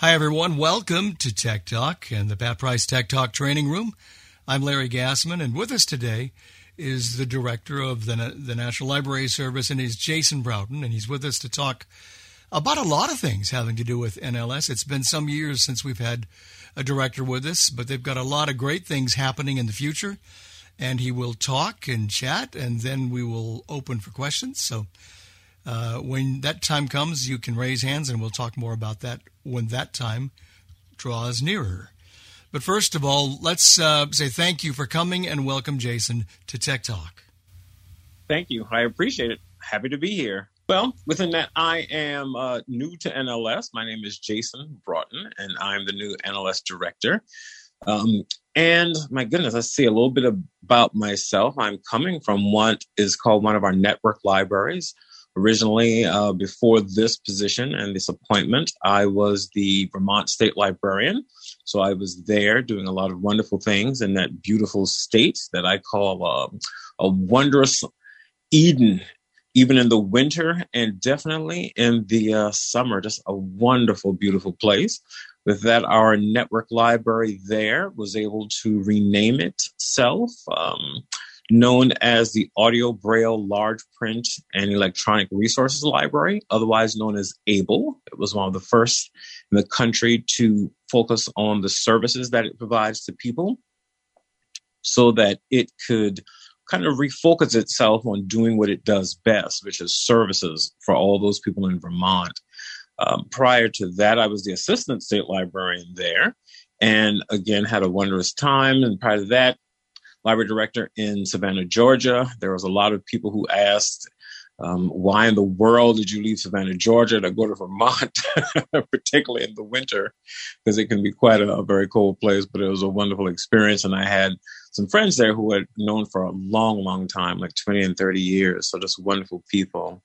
Hi, everyone. Welcome to Tech Talk and the Pat Price Tech Talk Training Room. I'm Larry Gassman, and with us today is the director of the, the National Library Service, and he's Jason Broughton, and he's with us to talk about a lot of things having to do with NLS. It's been some years since we've had a director with us, but they've got a lot of great things happening in the future, and he will talk and chat, and then we will open for questions. So uh, when that time comes, you can raise hands, and we'll talk more about that when that time draws nearer. But first of all, let's uh, say thank you for coming and welcome Jason to Tech Talk. Thank you. I appreciate it. Happy to be here. Well, within that, I am uh, new to NLS. My name is Jason Broughton, and I'm the new NLS director. Um, and my goodness, let's see a little bit about myself. I'm coming from what is called one of our network libraries, Originally, uh, before this position and this appointment, I was the Vermont State Librarian. So I was there doing a lot of wonderful things in that beautiful state that I call uh, a wondrous Eden, even in the winter and definitely in the uh, summer. Just a wonderful, beautiful place. With that, our network library there was able to rename itself. Um, known as the Audio Braille Large Print and Electronic Resources Library, otherwise known as ABLE. It was one of the first in the country to focus on the services that it provides to people so that it could kind of refocus itself on doing what it does best, which is services for all those people in Vermont. Um, prior to that, I was the assistant state librarian there and again had a wondrous time. And prior to that, library director in Savannah, Georgia. There was a lot of people who asked, um, why in the world did you leave Savannah, Georgia to go to Vermont, particularly in the winter, because it can be quite a, a, very cold place, but it was a wonderful experience. And I had some friends there who had known for a long, long time, like 20 and 30 years. So just wonderful people.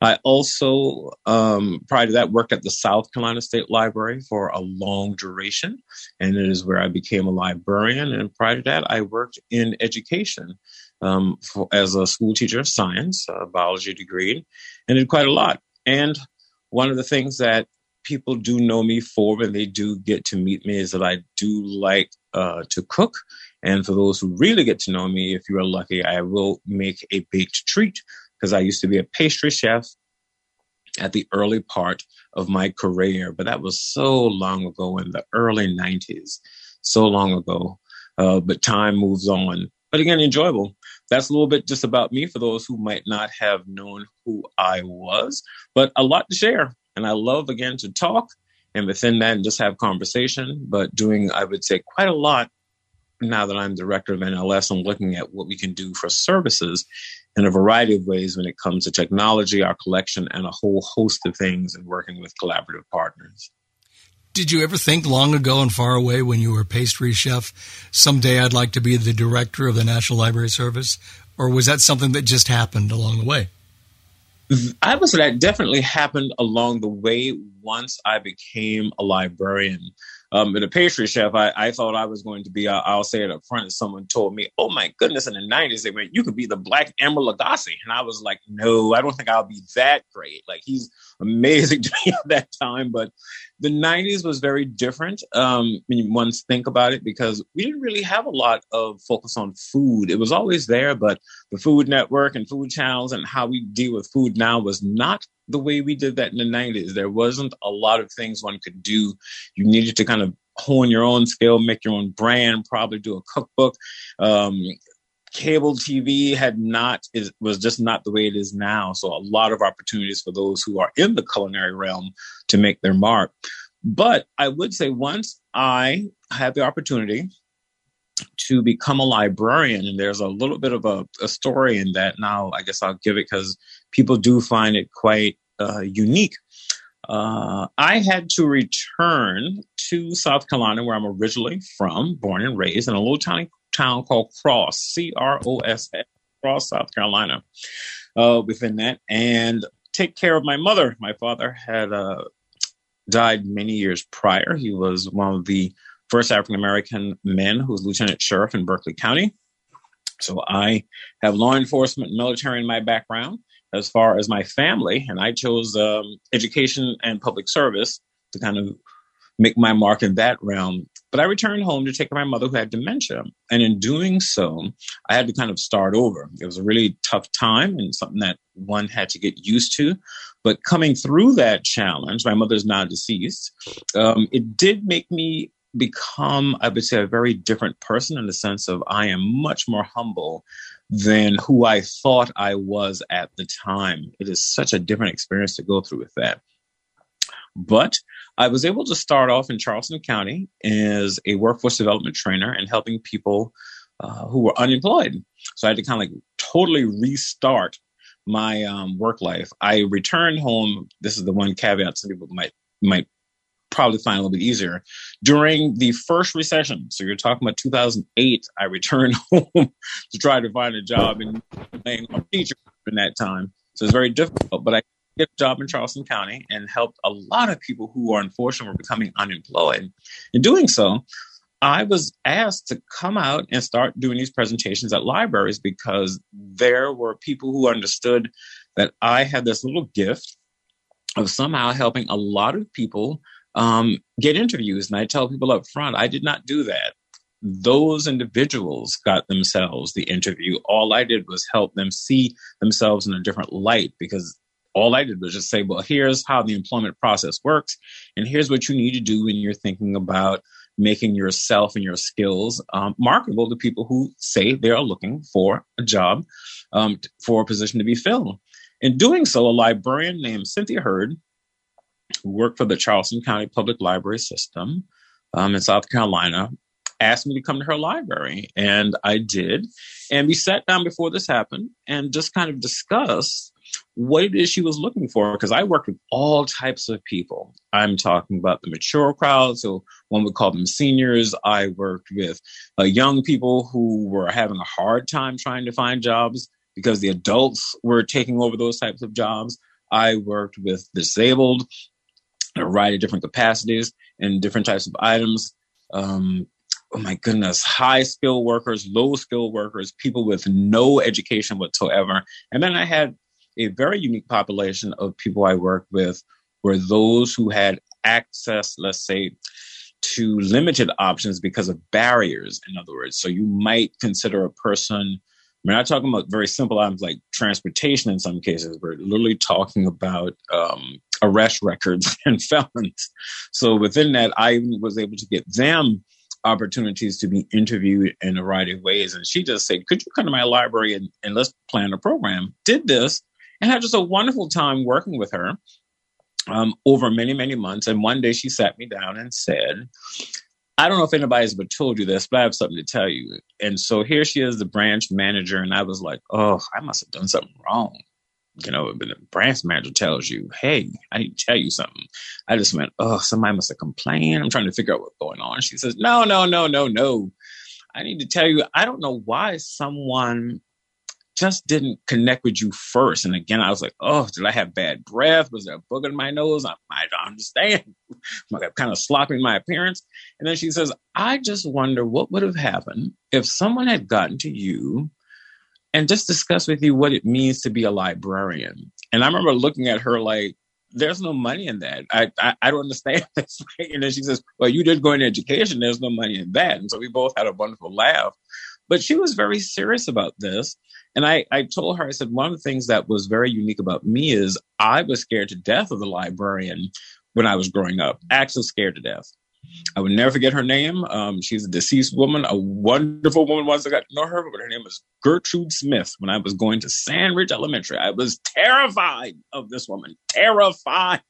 I also, um, prior to that, worked at the South Carolina State Library for a long duration. And it is where I became a librarian. And prior to that, I worked in education. Um, for, as a school teacher of science, a biology degree, and did quite a lot. And one of the things that people do know me for when they do get to meet me is that I do like uh, to cook and for those who really get to know me, if you are lucky, I will make a baked treat because I used to be a pastry chef at the early part of my career, but that was so long ago in the early 90s, so long ago. Uh, but time moves on. But again, enjoyable. That's a little bit just about me for those who might not have known who I was, but a lot to share. And I love again to talk and within that and just have conversation, but doing, I would say, quite a lot now that I'm director of NLS, I'm looking at what we can do for services in a variety of ways when it comes to technology, our collection, and a whole host of things and working with collaborative partners. Did you ever think long ago and far away when you were pastry chef, someday I'd like to be the director of the National Library Service? Or was that something that just happened along the way? I would say that definitely happened along the way once I became a librarian um, and a pastry chef, I, I thought I was going to be, I'll, I'll say it up front, someone told me, oh my goodness, in the 90s, they went, you could be the black Emeril Lagasse. And I was like, no, I don't think I'll be that great. Like he's amazing to me at that time. But the 90s was very different um, when once think about it because we didn't really have a lot of focus on food. It was always there, but the Food Network and food channels and how we deal with food now was not the way we did that in the 90s. There wasn't a lot of things one could do. You needed to kind of hone your own skill, make your own brand, probably do a cookbook. Um, cable TV had not is was just not the way it is now. So a lot of opportunities for those who are in the culinary realm to make their mark. But I would say once I had the opportunity to become a librarian, and there's a little bit of a, a story in that. Now I guess I'll give it because people do find it quite uh, unique. Uh, I had to return to South Carolina, where I'm originally from, born and raised, in a little tiny town called Cross, C R O S S, Cross, South Carolina. Uh, within that, and take care of my mother. My father had uh, died many years prior. He was one of the first African American men who was lieutenant sheriff in Berkeley County. So I have law enforcement, military in my background as far as my family, and I chose um, education and public service to kind of make my mark in that realm. But I returned home to take care of my mother who had dementia. And in doing so, I had to kind of start over. It was a really tough time and something that one had to get used to. But coming through that challenge, my mother's now deceased, um, it did make me become, I would say, a very different person in the sense of I am much more humble than who I thought I was at the time. It is such a different experience to go through with that. But I was able to start off in Charleston County as a workforce development trainer and helping people uh, who were unemployed. So I had to kind of like totally restart my um, work life. I returned home. This is the one caveat some people might might probably find a little bit easier during the first recession. So you're talking about 2008. I returned home to try to find a job in playing teacher in that time. So it's very difficult, but I get a job in Charleston County and helped a lot of people who are unfortunately were becoming unemployed. In doing so, I was asked to come out and start doing these presentations at libraries because there were people who understood that I had this little gift of somehow helping a lot of people um, get interviews. And I tell people up front, I did not do that. Those individuals got themselves the interview. All I did was help them see themselves in a different light because all I did was just say, well, here's how the employment process works, and here's what you need to do when you're thinking about making yourself and your skills um, marketable to people who say they are looking for a job, um, for a position to be filled. In doing so, a librarian named Cynthia Hurd, who worked for the Charleston County Public Library System um, in South Carolina, asked me to come to her library, and I did. And we sat down before this happened and just kind of discussed what it is she was looking for because I worked with all types of people. I'm talking about the mature crowd, so one would call them seniors. I worked with uh, young people who were having a hard time trying to find jobs because the adults were taking over those types of jobs. I worked with disabled, a variety of different capacities and different types of items. Um, oh my goodness, high skill workers, low skill workers, people with no education whatsoever. And then I had a very unique population of people I worked with were those who had access, let's say, to limited options because of barriers, in other words. So you might consider a person, we're not talking about very simple items like transportation in some cases, we're literally talking about um, arrest records and felons. So within that, I was able to get them opportunities to be interviewed in a variety of ways. And she just said, Could you come to my library and, and let's plan a program? Did this and had just a wonderful time working with her um, over many, many months. And one day she sat me down and said, I don't know if anybody's ever told you this, but I have something to tell you. And so here she is, the branch manager. And I was like, oh, I must have done something wrong. You know, but the branch manager tells you, hey, I need to tell you something. I just went, oh, somebody must have complained. I'm trying to figure out what's going on. She says, no, no, no, no, no. I need to tell you, I don't know why someone just didn't connect with you first. And again, I was like, oh, did I have bad breath? Was there a bug in my nose? I, I don't understand. I'm kind of slopping my appearance. And then she says, I just wonder what would have happened if someone had gotten to you and just discussed with you what it means to be a librarian. And I remember looking at her like, there's no money in that. I, I, I don't understand this. and then she says, well, you did go into education. There's no money in that. And so we both had a wonderful laugh. But she was very serious about this. And I, I told her, I said, one of the things that was very unique about me is I was scared to death of the librarian when I was growing up, actually scared to death. I would never forget her name. Um, she's a deceased woman, a wonderful woman once I got to know her, but her name was Gertrude Smith. When I was going to Sandridge Elementary, I was terrified of this woman, terrified.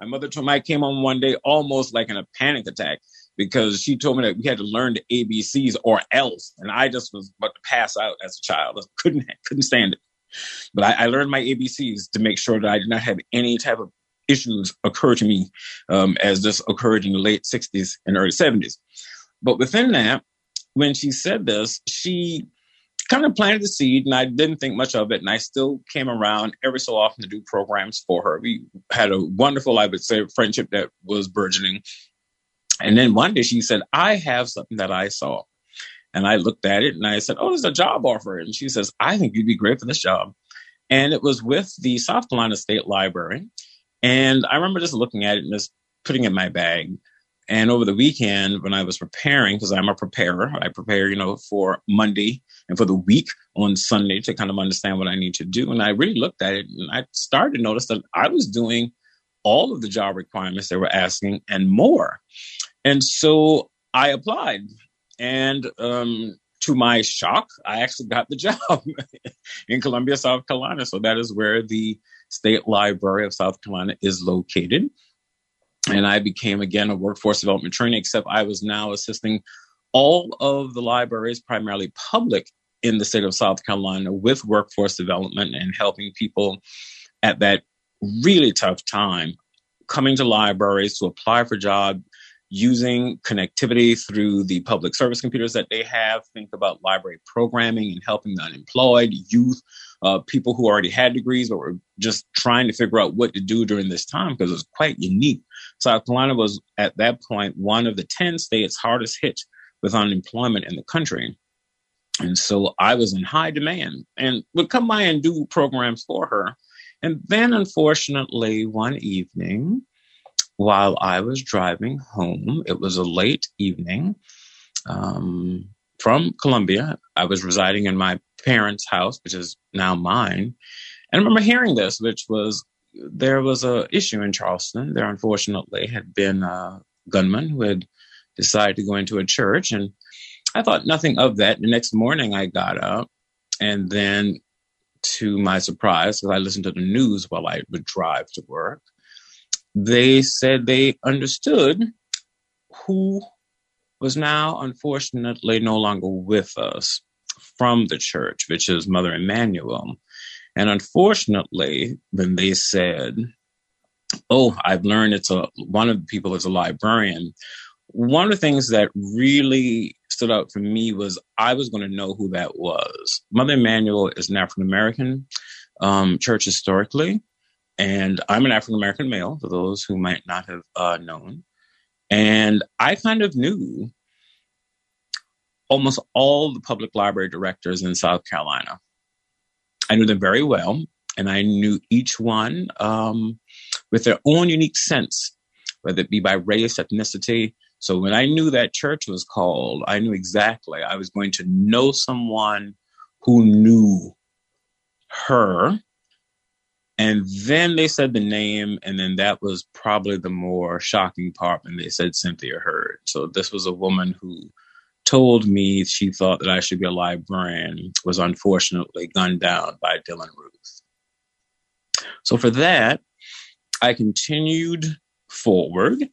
My mother told me I came home one day almost like in a panic attack because she told me that we had to learn the ABCs or else, and I just was about to pass out as a child. I couldn't couldn't stand it. But I, I learned my ABCs to make sure that I did not have any type of issues occur to me um, as this occurred in the late 60s and early 70s. But within that, when she said this, she kind of planted the seed and I didn't think much of it. And I still came around every so often to do programs for her. We had a wonderful, I would say, friendship that was burgeoning. And then one day she said, I have something that I saw. And I looked at it and I said, Oh, there's a job offer. And she says, I think you'd be great for this job. And it was with the South Carolina State Library. And I remember just looking at it and just putting it in my bag. And over the weekend, when I was preparing, because I'm a preparer, I prepare, you know, for Monday and for the week on Sunday to kind of understand what I need to do. And I really looked at it and I started to notice that I was doing all of the job requirements they were asking and more. And so I applied. And um, to my shock, I actually got the job in Columbia, South Carolina. So that is where the State Library of South Carolina is located. And I became again a workforce development trainee, except I was now assisting all of the libraries, primarily public in the state of South Carolina, with workforce development and helping people at that really tough time coming to libraries to apply for jobs using connectivity through the public service computers that they have. Think about library programming and helping the unemployed, youth, uh, people who already had degrees but were just trying to figure out what to do during this time because it was quite unique. South Carolina was at that point one of the 10 states hardest hit with unemployment in the country. And so I was in high demand and would come by and do programs for her. And then, unfortunately, one evening, while I was driving home, it was a late evening um, from Columbia. I was residing in my parents' house, which is now mine. And I remember hearing this, which was there was a issue in Charleston. There, unfortunately, had been a gunman who had decided to go into a church, and I thought nothing of that. The next morning, I got up, and then, to my surprise, because I listened to the news while I would drive to work, they said they understood who was now unfortunately no longer with us from the church, which is Mother Emanuel. And unfortunately, when they said, "Oh, I've learned it's a one of the people is a librarian," one of the things that really stood out for me was I was going to know who that was. Mother Emanuel is an African American um, church historically, and I'm an African American male. For those who might not have uh, known, and I kind of knew almost all the public library directors in South Carolina. I knew them very well, and I knew each one um, with their own unique sense, whether it be by race, ethnicity. So when I knew that church was called, I knew exactly I was going to know someone who knew her. And then they said the name, and then that was probably the more shocking part when they said Cynthia Hurd. So this was a woman who told me she thought that I should be a librarian was unfortunately gunned down by Dylann Roof. So for that, I continued forward.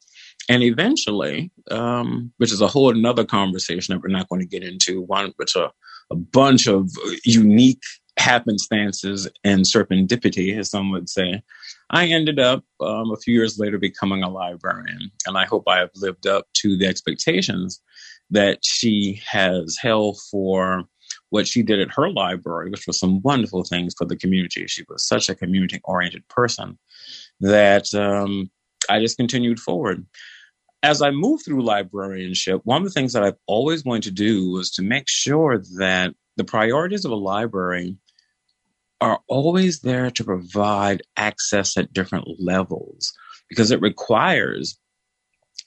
And eventually, um, which is a whole another conversation that we're not going to get into, one which a, a bunch of unique happenstances and serendipity, as some would say, I ended up um, a few years later becoming a librarian. And I hope I have lived up to the expectations that she has held for what she did at her library, which was some wonderful things for the community. She was such a community oriented person that um, I just continued forward. As I moved through librarianship, one of the things that I've always wanted to do was to make sure that the priorities of a library are always there to provide access at different levels because it requires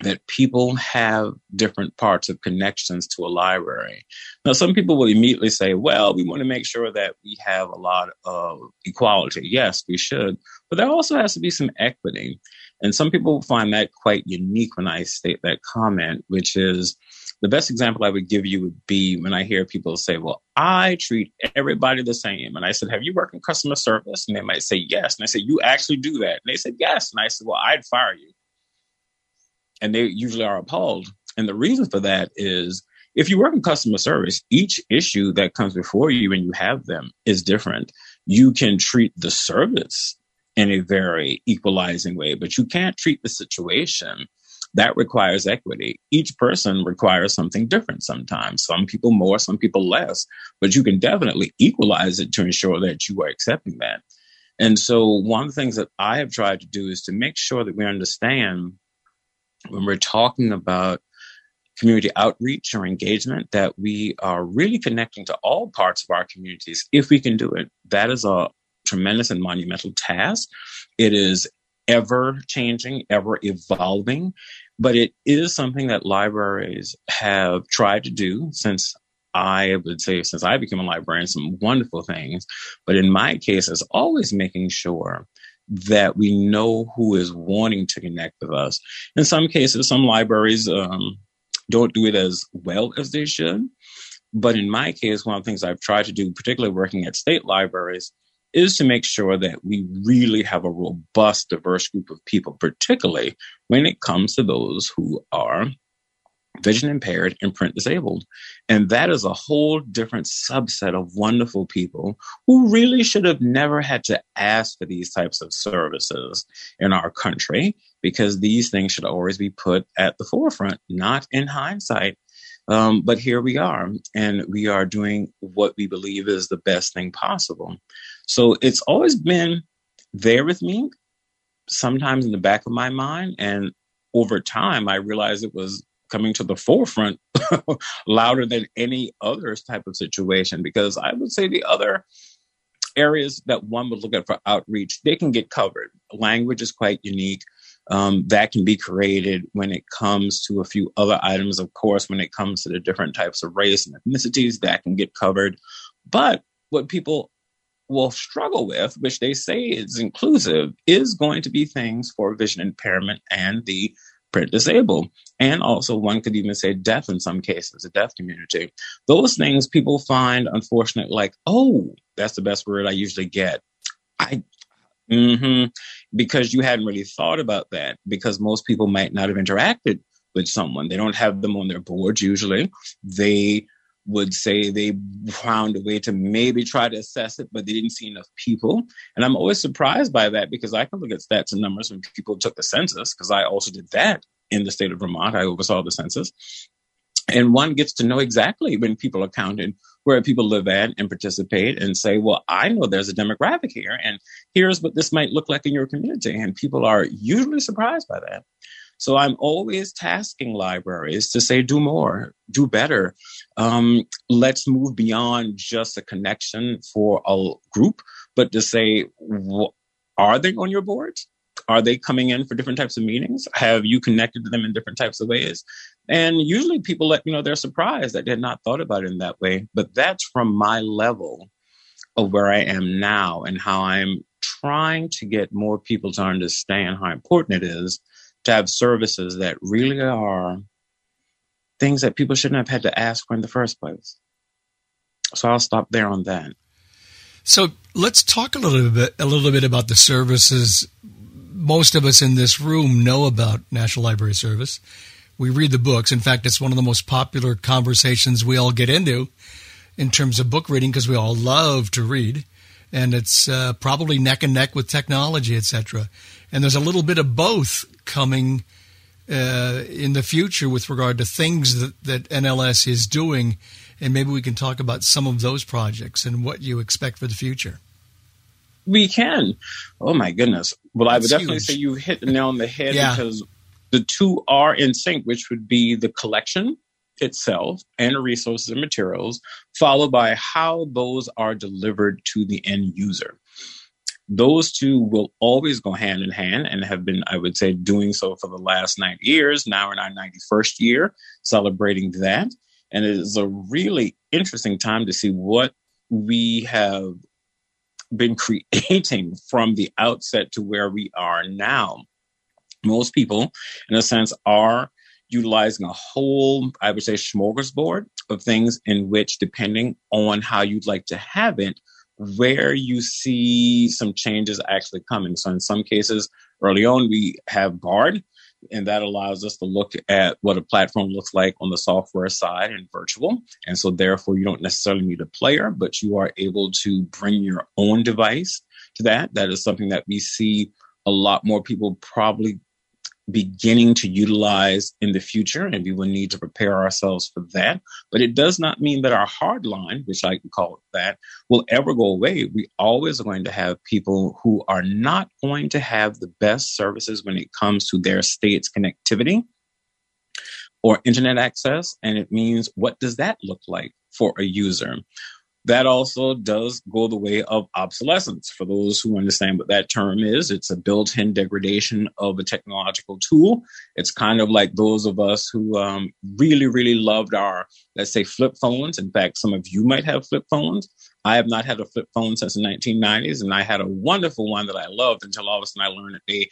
that people have different parts of connections to a library. Now, some people will immediately say, well, we want to make sure that we have a lot of equality. Yes, we should, but there also has to be some equity. And some people find that quite unique when I state that comment, which is the best example I would give you would be when I hear people say, well, I treat everybody the same. And I said, have you worked in customer service? And they might say, yes. And I said, you actually do that. And they said, yes. And I said, well, I'd fire you and they usually are appalled. And the reason for that is if you work in customer service, each issue that comes before you and you have them is different. You can treat the service in a very equalizing way, but you can't treat the situation. That requires equity. Each person requires something different sometimes. Some people more, some people less, but you can definitely equalize it to ensure that you are accepting that. And so, one of the things that I have tried to do is to make sure that we understand when we're talking about community outreach or engagement that we are really connecting to all parts of our communities if we can do it. That is a tremendous and monumental task. It is ever changing, ever evolving, but it is something that libraries have tried to do since I would say since I became a librarian, some wonderful things. But in my case, it's always making sure that we know who is wanting to connect with us. In some cases, some libraries um, don't do it as well as they should. But in my case, one of the things I've tried to do, particularly working at state libraries, is to make sure that we really have a robust, diverse group of people, particularly when it comes to those who are vision impaired and print disabled. And that is a whole different subset of wonderful people who really should have never had to ask for these types of services in our country because these things should always be put at the forefront, not in hindsight. Um, but here we are, and we are doing what we believe is the best thing possible. So it's always been there with me, sometimes in the back of my mind. And over time, I realized it was coming to the forefront louder than any other type of situation because I would say the other areas that one would look at for outreach, they can get covered. Language is quite unique. Um, that can be created when it comes to a few other items. Of course, when it comes to the different types of race and ethnicities, that can get covered. But what people will struggle with, which they say is inclusive, is going to be things for vision impairment and the print disabled. And also, one could even say deaf in some cases, the deaf community. Those things people find unfortunate, like, oh, that's the best word I usually get. I, mm-hmm, because you hadn't really thought about that, because most people might not have interacted with someone. They don't have them on their boards usually. They would say they found a way to maybe try to assess it, but they didn't see enough people. And I'm always surprised by that because I can look at stats and numbers when people took the census, because I also did that in the state of Vermont. I oversaw the census. And one gets to know exactly when people are counted where people live at and participate and say, well, I know there's a demographic here, and here's what this might look like in your community. And people are usually surprised by that. So I'm always tasking libraries to say, do more, do better. Um, let's move beyond just a connection for a group, but to say, are they on your board? Are they coming in for different types of meetings? Have you connected to them in different types of ways? And usually people let me know they're surprised that they had not thought about it in that way. But that's from my level of where I am now and how I'm trying to get more people to understand how important it is to have services that really are things that people shouldn't have had to ask for in the first place. So I'll stop there on that. So let's talk a little bit a little bit about the services most of us in this room know about National Library Service. We read the books. In fact, it's one of the most popular conversations we all get into in terms of book reading because we all love to read and it's uh, probably neck and neck with technology, etc. And there's a little bit of both coming uh, in the future with regard to things that, that NLS is doing. And maybe we can talk about some of those projects and what you expect for the future. We can. Oh my goodness. Well, I would definitely huge. say you hit the nail on the head yeah. because the two are in sync, which would be the collection itself and resources and materials, followed by how those are delivered to the end user those two will always go hand in hand and have been, I would say, doing so for the last nine years. Now in our 91st year celebrating that. And it is a really interesting time to see what we have been creating from the outset to where we are now. Most people, in a sense, are utilizing a whole, I would say, smorgasbord of things in which, depending on how you'd like to have it, where you see some changes actually coming. So in some cases, early on, we have Bard, and that allows us to look at what a platform looks like on the software side and virtual. And so therefore, you don't necessarily need a player, but you are able to bring your own device to that. That is something that we see a lot more people probably beginning to utilize in the future, and we will need to prepare ourselves for that. But it does not mean that our hard line, which I can call it that, will ever go away. We always are going to have people who are not going to have the best services when it comes to their state's connectivity or internet access. And it means what does that look like for a user? That also does go the way of obsolescence. For those who understand what that term is, it's a built in degradation of a technological tool. It's kind of like those of us who um, really, really loved our, let's say, flip phones. In fact, some of you might have flip phones. I have not had a flip phone since the 1990s, and I had a wonderful one that I loved until all of a sudden I learned that they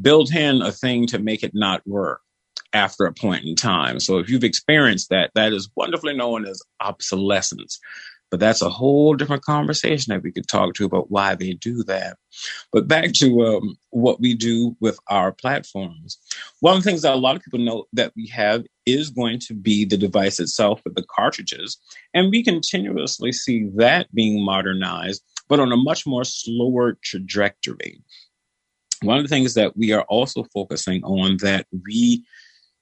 built in a thing to make it not work after a point in time. So if you've experienced that, that is wonderfully known as obsolescence. But that's a whole different conversation that we could talk to about why they do that. But back to um, what we do with our platforms. One of the things that a lot of people know that we have is going to be the device itself with the cartridges. And we continuously see that being modernized, but on a much more slower trajectory. One of the things that we are also focusing on that we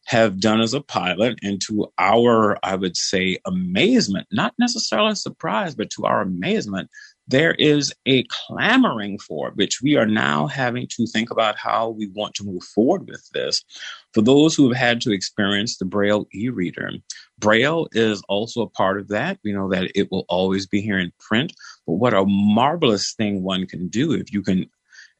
have done as a pilot and to our i would say amazement not necessarily surprise but to our amazement there is a clamoring for it, which we are now having to think about how we want to move forward with this. For those who have had to experience the Braille e reader, Braille is also a part of that. We know that it will always be here in print, but what a marvelous thing one can do if you can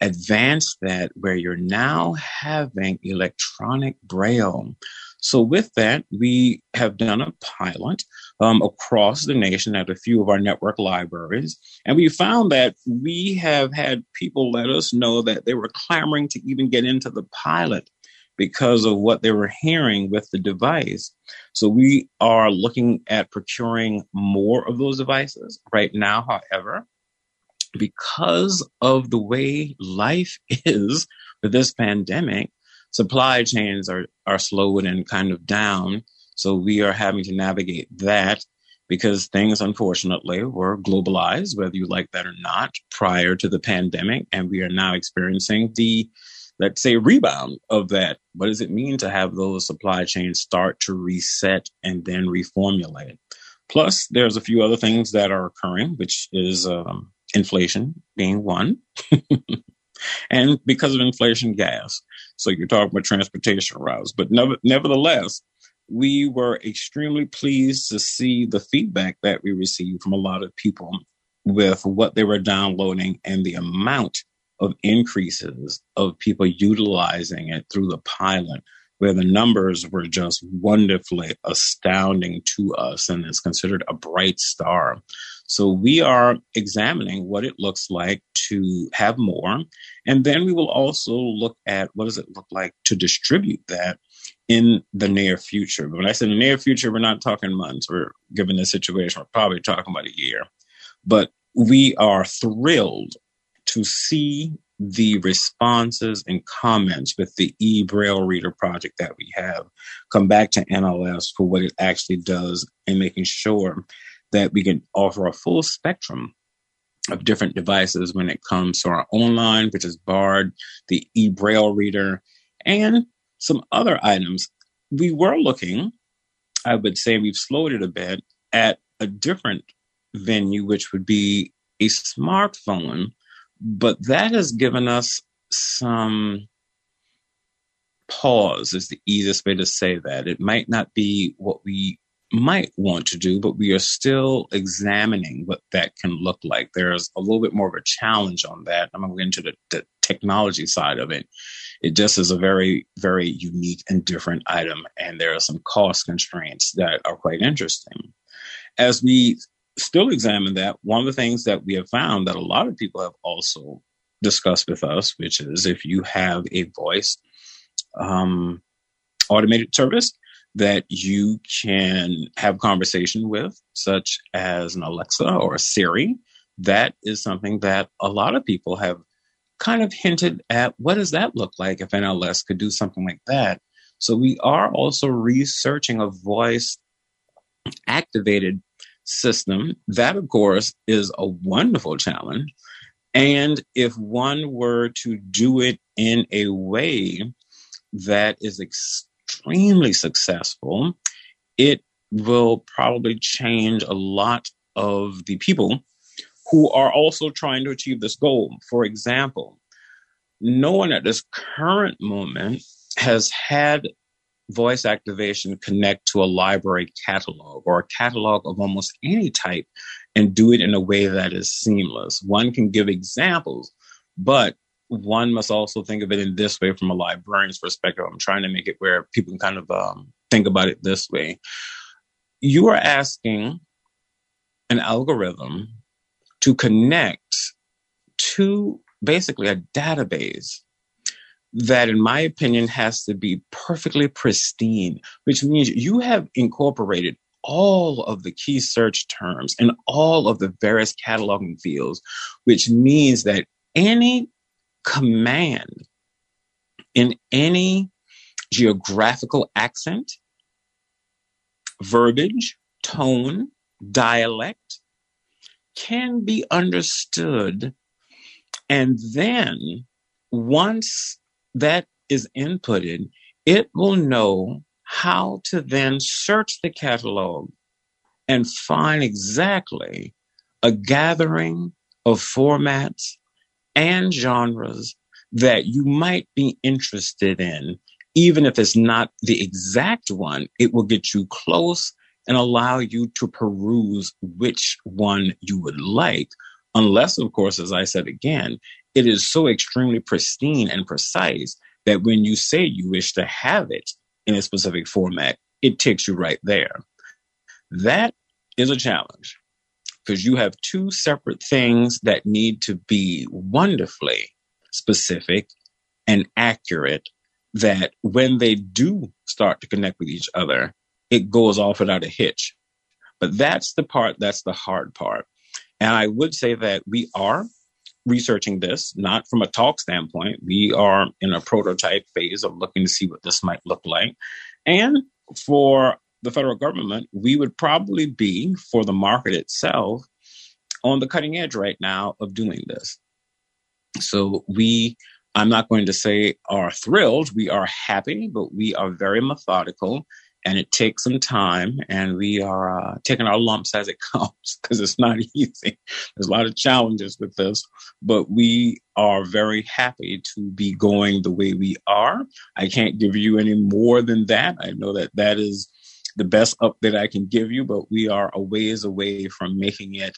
advance that where you're now having electronic braille. So, with that, we have done a pilot um, across the nation at a few of our network libraries. And we found that we have had people let us know that they were clamoring to even get into the pilot because of what they were hearing with the device. So, we are looking at procuring more of those devices. Right now, however, because of the way life is with this pandemic, supply chains are, are slowed and kind of down. So we are having to navigate that because things unfortunately were globalized, whether you like that or not, prior to the pandemic. And we are now experiencing the, let's say, rebound of that. What does it mean to have those supply chains start to reset and then reformulate? Plus, there's a few other things that are occurring, which is um, inflation being one, and because of inflation, gas. So you're talking about transportation routes. But never, nevertheless, we were extremely pleased to see the feedback that we received from a lot of people with what they were downloading and the amount of increases of people utilizing it through the pilot where the numbers were just wonderfully astounding to us and is considered a bright star. So we are examining what it looks like to have more. And then we will also look at what does it look like to distribute that in the near future. But when I say the near future, we're not talking months. We're given the situation, we're probably talking about a year. But we are thrilled to see the responses and comments with the e-braille reader project that we have come back to NLS for what it actually does and making sure that we can offer a full spectrum of different devices when it comes to our online, which is Bard, the e-braille reader, and some other items. We were looking, I would say we've slowed it a bit, at a different venue, which would be a smartphone but that has given us some pause, is the easiest way to say that. It might not be what we might want to do, but we are still examining what that can look like. There's a little bit more of a challenge on that. I'm going to get into the, the technology side of it. It just is a very, very unique and different item, and there are some cost constraints that are quite interesting. As we still examine that, one of the things that we have found that a lot of people have also discussed with us, which is if you have a voice um, automated service that you can have conversation with, such as an Alexa or a Siri, that is something that a lot of people have kind of hinted at what does that look like if NLS could do something like that. So we are also researching a voice activated system. That, of course, is a wonderful challenge. And if one were to do it in a way that is extremely successful, it will probably change a lot of the people who are also trying to achieve this goal. For example, no one at this current moment has had voice activation connect to a library catalog or a catalog of almost any type and do it in a way that is seamless. One can give examples, but one must also think of it in this way from a librarian's perspective. I'm trying to make it where people can kind of um, think about it this way. You are asking an algorithm to connect to basically a database that, in my opinion, has to be perfectly pristine, which means you have incorporated all of the key search terms and all of the various cataloging fields, which means that any command in any geographical accent, verbiage, tone, dialect can be understood. And then once that is inputted, it will know how to then search the catalog and find exactly a gathering of formats and genres that you might be interested in. Even if it's not the exact one, it will get you close and allow you to peruse which one you would like. Unless, of course, as I said again, it is so extremely pristine and precise that when you say you wish to have it in a specific format, it takes you right there. That is a challenge because you have two separate things that need to be wonderfully specific and accurate that when they do start to connect with each other, it goes off without a hitch. But that's the part that's the hard part. And I would say that we are researching this, not from a talk standpoint. We are in a prototype phase of looking to see what this might look like. And for the federal government, we would probably be, for the market itself, on the cutting edge right now of doing this. So we, I'm not going to say are thrilled. We are happy, but we are very methodical and it takes some time and we are uh, taking our lumps as it comes because it's not easy there's a lot of challenges with this but we are very happy to be going the way we are i can't give you any more than that i know that that is the best update i can give you but we are a ways away from making it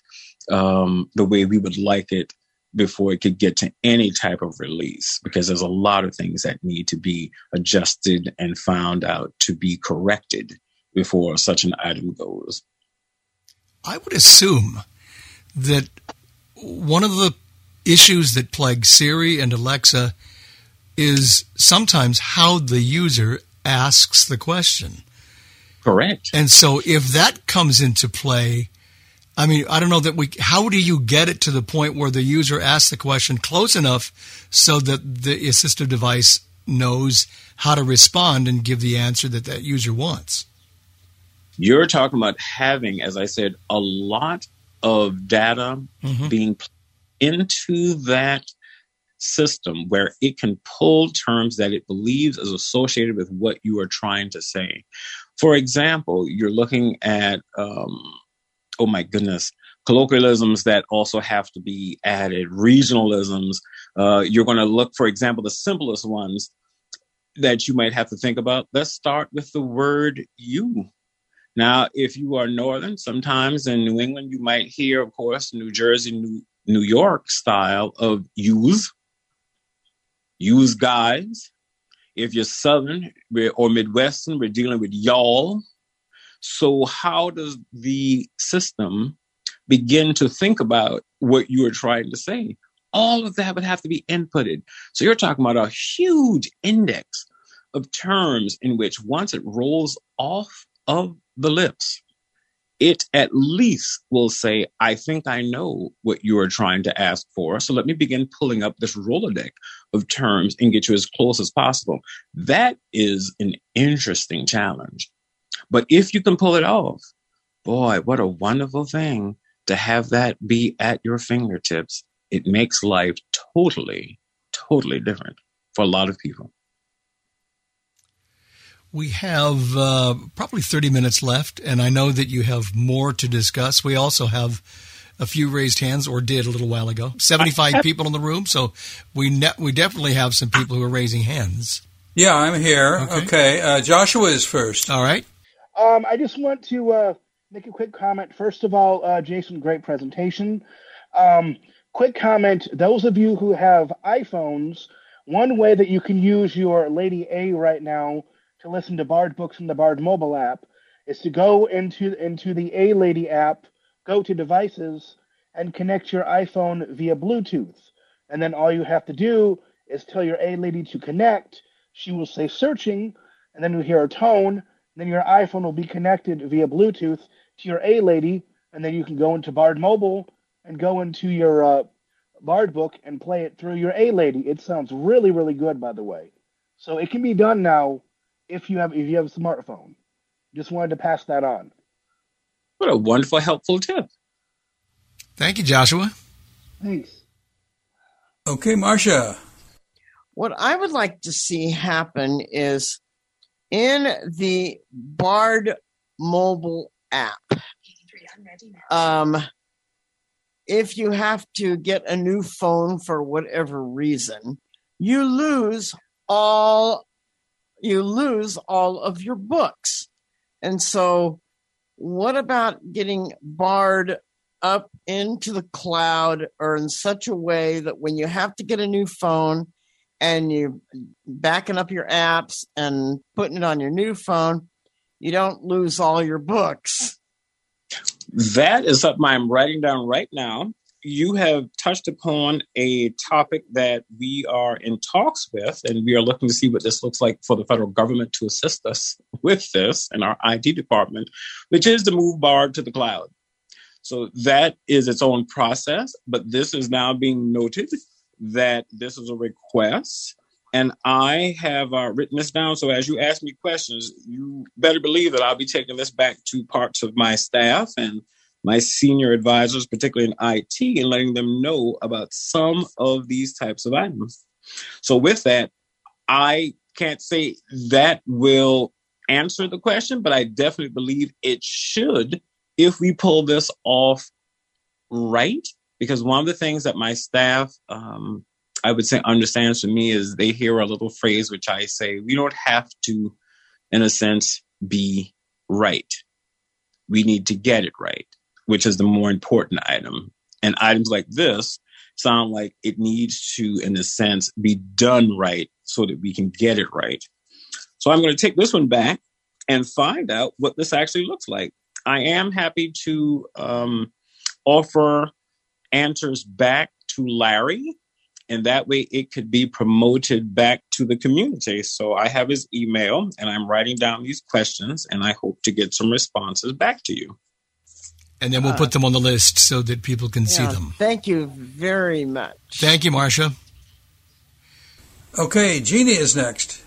um, the way we would like it before it could get to any type of release because there's a lot of things that need to be adjusted and found out to be corrected before such an item goes. I would assume that one of the issues that plague Siri and Alexa is sometimes how the user asks the question. Correct. And so if that comes into play, I mean, I don't know that we. How do you get it to the point where the user asks the question close enough so that the assistive device knows how to respond and give the answer that that user wants? You're talking about having, as I said, a lot of data mm-hmm. being into that system where it can pull terms that it believes is associated with what you are trying to say. For example, you're looking at um, oh my goodness, colloquialisms that also have to be added, regionalisms. Uh, you're going to look, for example, the simplest ones that you might have to think about. Let's start with the word you. Now, if you are northern, sometimes in New England, you might hear, of course, New Jersey, New, New York style of use, use guys. If you're southern or Midwestern, we're dealing with y'all. So, how does the system begin to think about what you are trying to say? All of that would have to be inputted. So, you're talking about a huge index of terms in which once it rolls off of the lips, it at least will say, I think I know what you are trying to ask for. So let me begin pulling up this Rolodex of terms and get you as close as possible. That is an interesting challenge. But if you can pull it off, boy, what a wonderful thing to have that be at your fingertips. It makes life totally, totally different for a lot of people. We have uh, probably 30 minutes left, and I know that you have more to discuss. We also have a few raised hands, or did a little while ago. 75 people in the room, so we ne- we definitely have some people who are raising hands. Yeah, I'm here. Okay, okay. Uh, Joshua is first. All right. Um, I just want to uh, make a quick comment. First of all, uh, Jason, great presentation. Um, quick comment those of you who have iPhones, one way that you can use your Lady A right now to listen to Bard books in the Bard mobile app is to go into into the A Lady app, go to devices, and connect your iPhone via Bluetooth. And then all you have to do is tell your A Lady to connect. She will say searching, and then you hear a tone. Then your iPhone will be connected via Bluetooth to your A Lady, and then you can go into Bard Mobile and go into your uh, Bard book and play it through your A Lady. It sounds really, really good, by the way. So it can be done now if you have if you have a smartphone. Just wanted to pass that on. What a wonderful, helpful tip. Thank you, Joshua. Thanks. Okay, Marcia. What I would like to see happen is in the Bard mobile app. Um, if you have to get a new phone for whatever reason, you lose all you lose all of your books. And so what about getting Bard up into the cloud or in such a way that when you have to get a new phone and you're backing up your apps and putting it on your new phone, you don't lose all your books. That is something I'm writing down right now. You have touched upon a topic that we are in talks with, and we are looking to see what this looks like for the federal government to assist us with this in our IT department, which is to move Bard to the cloud. So that is its own process, but this is now being noted that this is a request and I have uh, written this down. So as you ask me questions, you better believe that I'll be taking this back to parts of my staff and my senior advisors, particularly in IT, and letting them know about some of these types of items. So with that, I can't say that will answer the question, but I definitely believe it should if we pull this off right. Because one of the things that my staff um, I would say understands for me is they hear a little phrase which I say, we don't have to, in a sense, be right. We need to get it right, which is the more important item. And items like this sound like it needs to, in a sense, be done right so that we can get it right. So I'm going to take this one back and find out what this actually looks like. I am happy to um, offer answers back to Larry and that way it could be promoted back to the community. So I have his email and I'm writing down these questions and I hope to get some responses back to you. And then we'll uh, put them on the list so that people can yeah, see them. Thank you very much. Thank you, Marcia. Okay, Jeannie is next.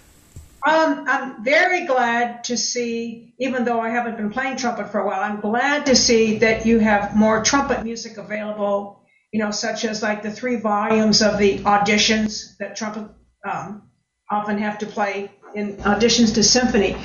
Um, I'm very glad to see, even though I haven't been playing trumpet for a while, I'm glad to see that you have more trumpet music available you know, such as like the three volumes of the auditions that trumpet um, often have to play in auditions to symphony.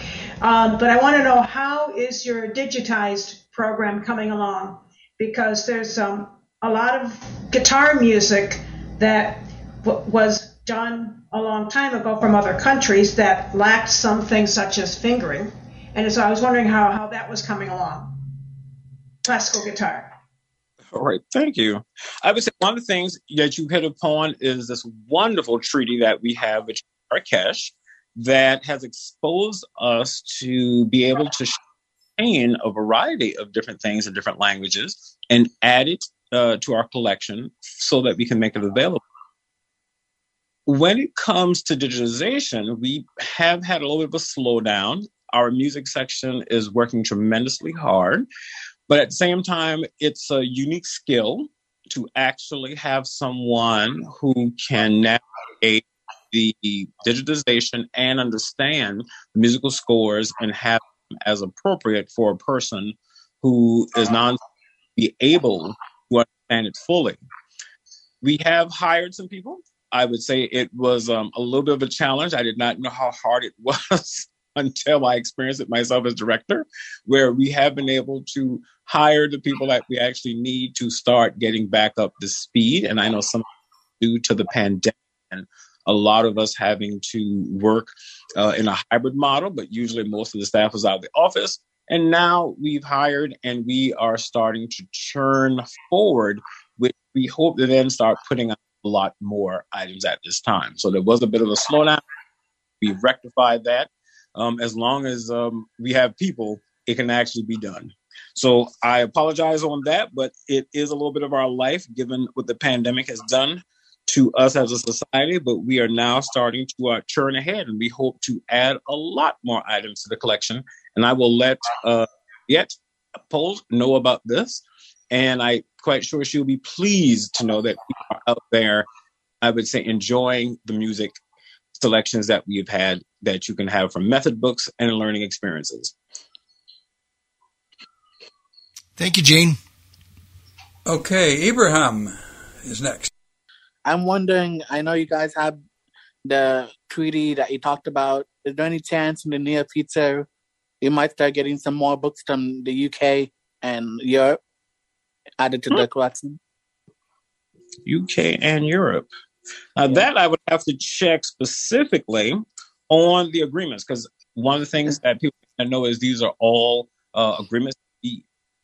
Um, but I want to know how is your digitized program coming along? Because there's um, a lot of guitar music that w- was done a long time ago from other countries that lacked some things such as fingering. And so I was wondering how, how that was coming along. Classical guitar. All right, thank you. I would say one of the things that you hit upon is this wonderful treaty that we have with Marrakesh that has exposed us to be able to train a variety of different things in different languages and add it uh, to our collection so that we can make it available. When it comes to digitization, we have had a little bit of a slowdown. Our music section is working tremendously hard. But at the same time, it's a unique skill to actually have someone who can navigate the digitization and understand musical scores and have as appropriate for a person who is not be able to understand it fully. We have hired some people. I would say it was um, a little bit of a challenge. I did not know how hard it was until I experienced it myself as director, where we have been able to hire the people that we actually need to start getting back up to speed. And I know some due to the pandemic and a lot of us having to work uh, in a hybrid model, but usually most of the staff was out of the office. And now we've hired and we are starting to churn forward, which we hope to then start putting out a lot more items at this time. So there was a bit of a slowdown. We've rectified that. Um, as long as um, we have people, it can actually be done. So I apologize on that, but it is a little bit of our life given what the pandemic has done to us as a society. But we are now starting to uh, churn ahead, and we hope to add a lot more items to the collection. And I will let uh, Juliette Appold know about this, and I'm quite sure she'll be pleased to know that people are out there. I would say enjoying the music selections that we've had that you can have from method books and learning experiences. Thank you, Gene. Okay, Abraham is next. I'm wondering, I know you guys have the treaty that you talked about. Is there any chance in the near future you might start getting some more books from the UK and Europe added to the collection? UK and Europe. Now, yeah. that I would have to check specifically on the agreements because one of the things that people know is these are all uh, agreements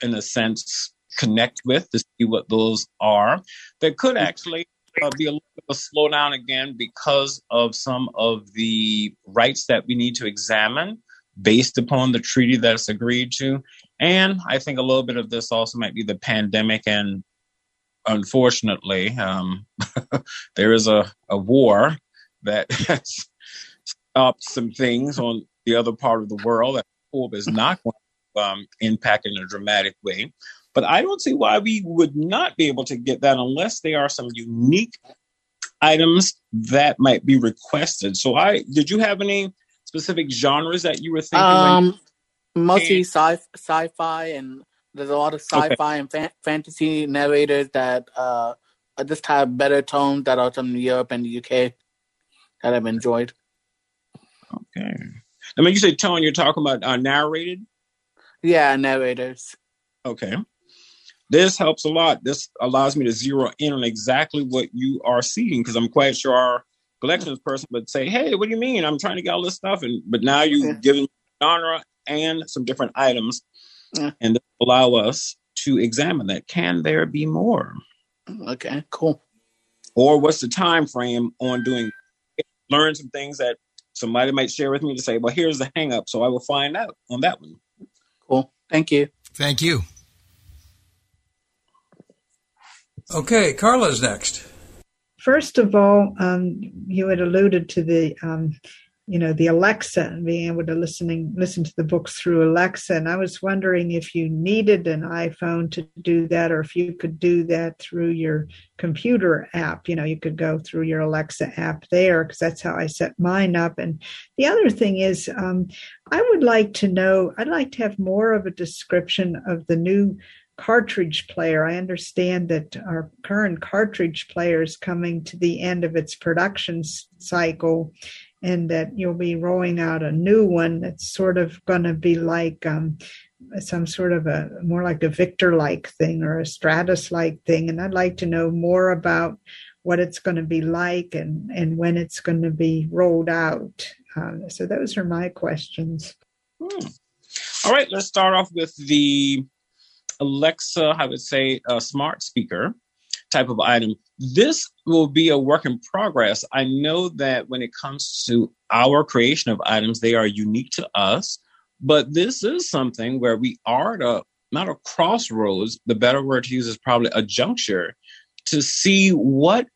in a sense, connect with to see what those are. There could actually uh, be a little bit of a slowdown again because of some of the rights that we need to examine based upon the treaty that's agreed to. And I think a little bit of this also might be the pandemic and unfortunately, um, there is a, a war that has stopped some things on the other part of the world that is not going um, impact in a dramatic way. But I don't see why we would not be able to get that unless there are some unique items that might be requested. So, I did you have any specific genres that you were thinking? Um, mostly sci sci-fi, and there's a lot of sci-fi okay. and fa- fantasy narrators that uh, just have better tones that are from Europe and the UK that I've enjoyed. Okay. I mean, you say tone. You're talking about uh, narrated. Yeah, narrators. Okay. This helps a lot. This allows me to zero in on exactly what you are seeing because I'm quite sure our collections person would say, "Hey, what do you mean? I'm trying to get all this stuff." And but now you've yeah. given genre and some different items, yeah. and allow us to examine that. Can there be more? Okay, cool. Or what's the time frame on doing? Learn some things that somebody might share with me to say, "Well, here's the hang up," so I will find out on that one. Cool. Thank you. Thank you. Okay, Carla's next. First of all, um, you had alluded to the um, you know the alexa being able to listening listen to the books through alexa and i was wondering if you needed an iphone to do that or if you could do that through your computer app you know you could go through your alexa app there because that's how i set mine up and the other thing is um, i would like to know i'd like to have more of a description of the new cartridge player. I understand that our current cartridge player is coming to the end of its production cycle and that you'll be rolling out a new one that's sort of going to be like um, some sort of a more like a Victor like thing or a Stratus like thing. And I'd like to know more about what it's going to be like and, and when it's going to be rolled out. Uh, so those are my questions. Hmm. All right, let's start off with the Alexa, I would say, a smart speaker type of item. This will be a work in progress. I know that when it comes to our creation of items, they are unique to us, but this is something where we are at a not a crossroads, the better word to use is probably a juncture to see what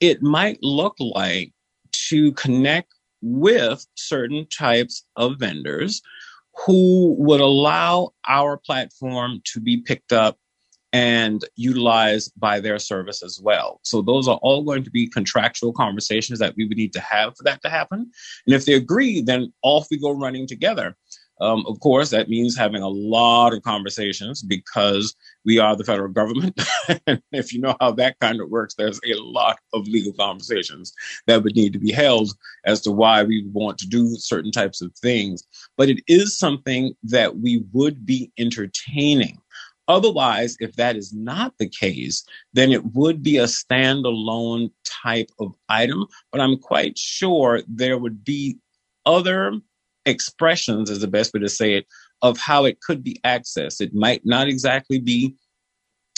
it might look like to connect with certain types of vendors who would allow our platform to be picked up and utilized by their service as well. So those are all going to be contractual conversations that we would need to have for that to happen. And if they agree, then off we go running together. Um, of course, that means having a lot of conversations because we are the federal government. and if you know how that kind of works, there's a lot of legal conversations that would need to be held as to why we want to do certain types of things. But it is something that we would be entertaining Otherwise, if that is not the case, then it would be a standalone type of item. But I'm quite sure there would be other expressions, is the best way to say it, of how it could be accessed. It might not exactly be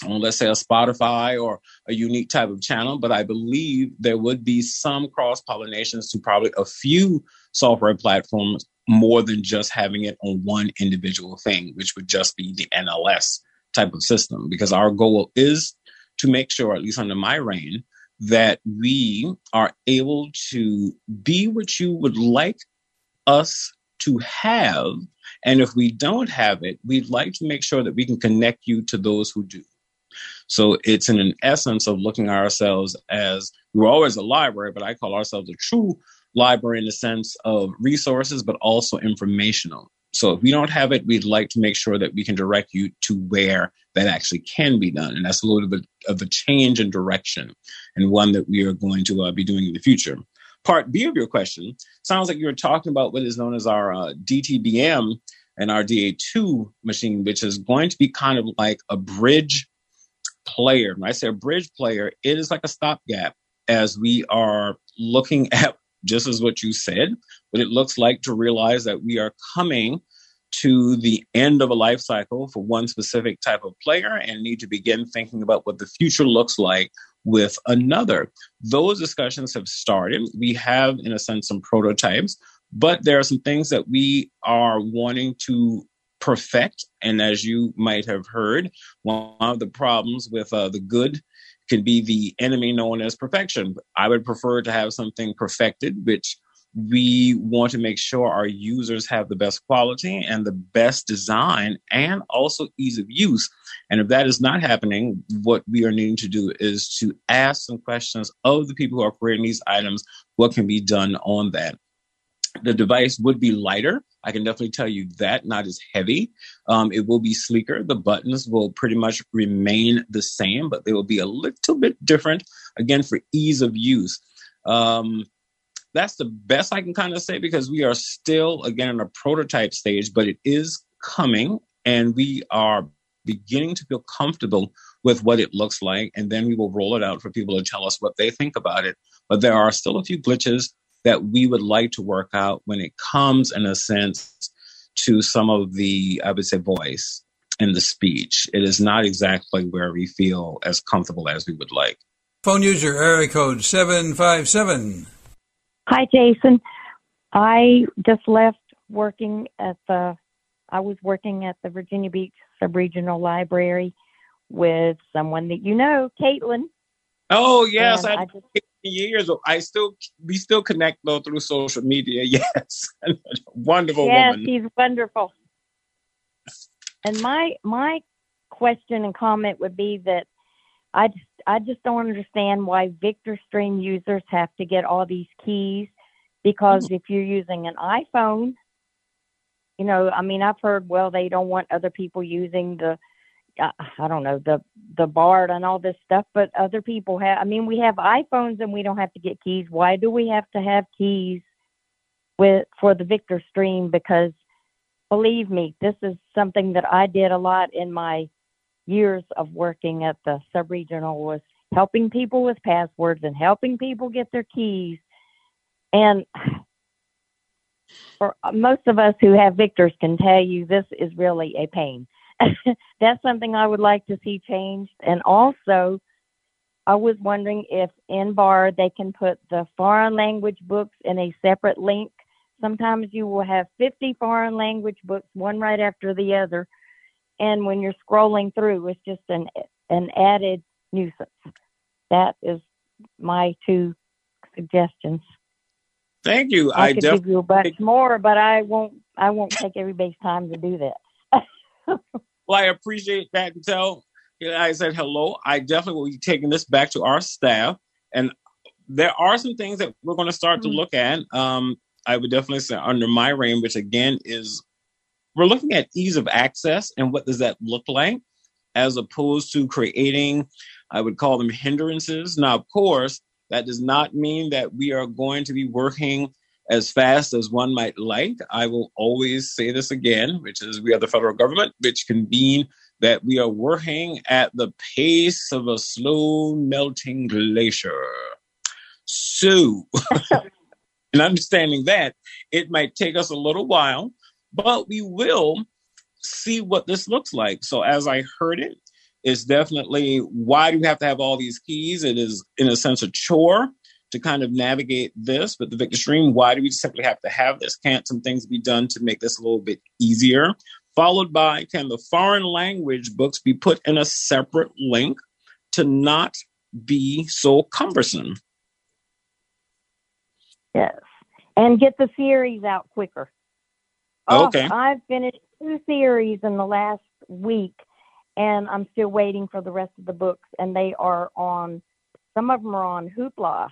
let's say, a Spotify or a unique type of channel, but I believe there would be some cross pollinations to probably a few software platforms more than just having it on one individual thing, which would just be the NLS type of system. Because our goal is to make sure, at least under my reign, that we are able to be what you would like us to have. And if we don't have it, we'd like to make sure that we can connect you to those who do. So it's in an essence of looking at ourselves as we're always a library, but I call ourselves a true library in the sense of resources, but also informational. So if we don't have it, we'd like to make sure that we can direct you to where that actually can be done. And that's a little bit of a change in direction and one that we are going to uh, be doing in the future. Part B of your question sounds like you're talking about what is known as our uh, DTBM and our DA2 machine, which is going to be kind of like a bridge player. When I say a bridge player, it is like a stopgap as we are looking at just as what you said, what it looks like to realize that we are coming to the end of a life cycle for one specific type of player and need to begin thinking about what the future looks like with another. Those discussions have started. We have, in a sense, some prototypes, but there are some things that we are wanting to perfect. And as you might have heard, one of the problems with uh, the good can be the enemy known as perfection. I would prefer to have something perfected, which we want to make sure our users have the best quality and the best design and also ease of use. And if that is not happening, what we are needing to do is to ask some questions of the people who are creating these items what can be done on that. The device would be lighter. I can definitely tell you that, not as heavy. Um, it will be sleeker. The buttons will pretty much remain the same, but they will be a little bit different, again, for ease of use. Um, that's the best I can kind of say because we are still, again, in a prototype stage, but it is coming and we are beginning to feel comfortable with what it looks like. And then we will roll it out for people to tell us what they think about it. But there are still a few glitches that we would like to work out when it comes, in a sense, to some of the, I would say, voice and the speech. It is not exactly where we feel as comfortable as we would like. Phone user area code 757. Hi, Jason. I just left working at the, I was working at the Virginia Beach Subregional Library with someone that you know, Caitlin. Oh yes, I, I just, years. I still we still connect though through social media. Yes, wonderful yes, woman. Yes, she's wonderful. And my my question and comment would be that I just I just don't understand why Victor Stream users have to get all these keys because if you're using an iPhone, you know, I mean, I've heard well they don't want other people using the I don't know the the Bard and all this stuff, but other people have. I mean, we have iPhones and we don't have to get keys. Why do we have to have keys with for the Victor Stream? Because believe me, this is something that I did a lot in my years of working at the subregional was helping people with passwords and helping people get their keys. And for most of us who have Victors can tell you this is really a pain. that's something I would like to see changed. And also, I was wondering if in Bard they can put the foreign language books in a separate link. Sometimes you will have 50 foreign language books, one right after the other. And when you're scrolling through, it's just an, an added nuisance. That is my two suggestions. Thank you. I, I could give you a bunch more, but I won't. I won't take everybody's time to do that. Well, I appreciate that, Tell. I said hello. I definitely will be taking this back to our staff, and there are some things that we're going to start mm-hmm. to look at. Um, I would definitely say under my reign, which again is we're looking at ease of access and what does that look like, as opposed to creating, I would call them hindrances. Now, of course, that does not mean that we are going to be working as fast as one might like. I will always say this again, which is we are the federal government, which can mean that we are working at the pace of a slow melting glacier. So, in understanding that, it might take us a little while, but we will see what this looks like. So as I heard it, it's definitely why do we have to have all these keys? It is in a sense a chore to kind of navigate this, but the Victor Stream, why do we simply have to have this? Can't some things be done to make this a little bit easier? Followed by, can the foreign language books be put in a separate link to not be so cumbersome? Yes. And get the series out quicker. Okay. Oh, I've finished two series in the last week and I'm still waiting for the rest of the books and they are on some of them are on Hoopla,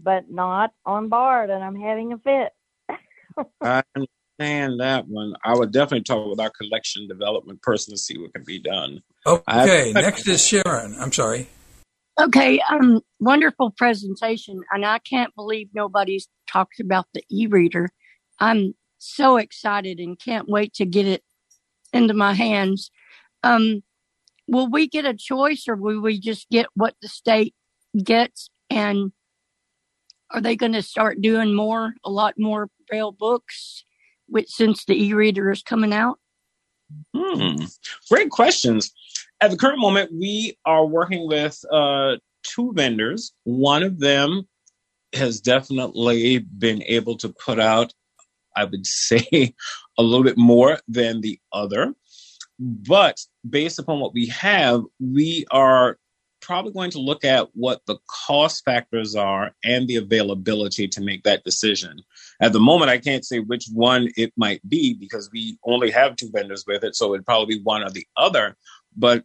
but not on Bard and I'm having a fit. I understand that one. I would definitely talk with our collection development person to see what can be done. Okay, next is Sharon. I'm sorry. Okay, um, wonderful presentation, and I can't believe nobody's talked about the e-reader. I'm so excited and can't wait to get it into my hands. Um, will we get a choice, or will we just get what the state gets? And are they going to start doing more, a lot more braille books, which since the e-reader is coming out? Hmm. Great questions. At the current moment, we are working with uh, two vendors. One of them has definitely been able to put out, I would say, a little bit more than the other. But based upon what we have, we are probably going to look at what the cost factors are and the availability to make that decision. At the moment, I can't say which one it might be because we only have two vendors with it, so it'd probably be one or the other. But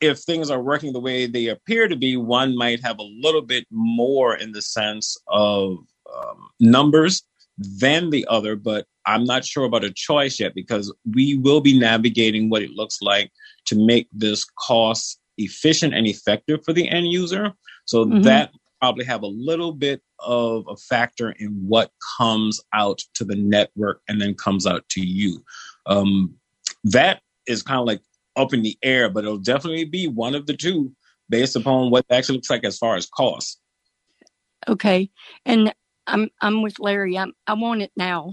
if things are working the way they appear to be, one might have a little bit more in the sense of um, numbers than the other, but I'm not sure about a choice yet because we will be navigating what it looks like to make this cost efficient and effective for the end user. So mm-hmm. that probably have a little bit of a factor in what comes out to the network and then comes out to you. Um, that is kind of like up in the air, but it'll definitely be one of the two based upon what it actually looks like as far as cost. Okay. And I'm I'm with Larry. I'm I want it now.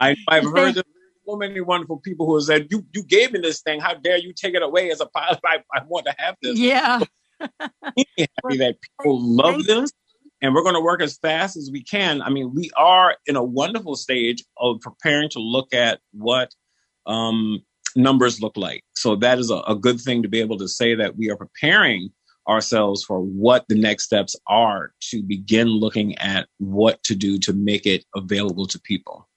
I, I've heard so many wonderful people who have said, "You you gave me this thing. How dare you take it away as a pilot? I, I want to have this." Yeah. happy that people love this, and we're going to work as fast as we can. I mean, we are in a wonderful stage of preparing to look at what um, numbers look like. So that is a, a good thing to be able to say that we are preparing ourselves for what the next steps are to begin looking at what to do to make it available to people.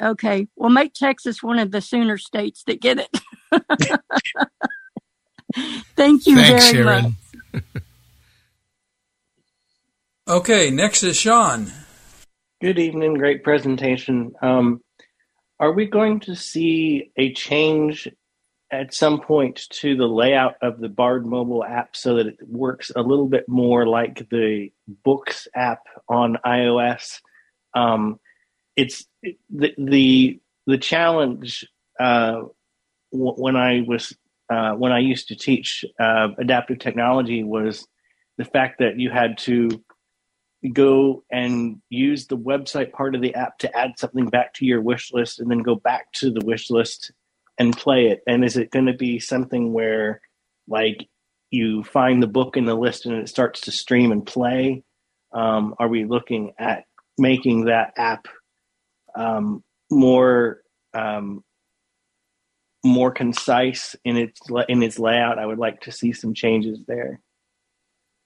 Okay. Well, make Texas one of the sooner states that get it. Thank you Thanks, very Sharon. much. Okay, next is Sean. Good evening. Great presentation. Um, are we going to see a change at some point to the layout of the Bard mobile app so that it works a little bit more like the Books app on iOS? Um, it's the the the challenge uh, w- when I was uh, when I used to teach uh, adaptive technology was the fact that you had to go and use the website part of the app to add something back to your wish list and then go back to the wish list and play it and is it going to be something where like you find the book in the list and it starts to stream and play? Um, are we looking at making that app um, more um, more concise in its in its layout? I would like to see some changes there.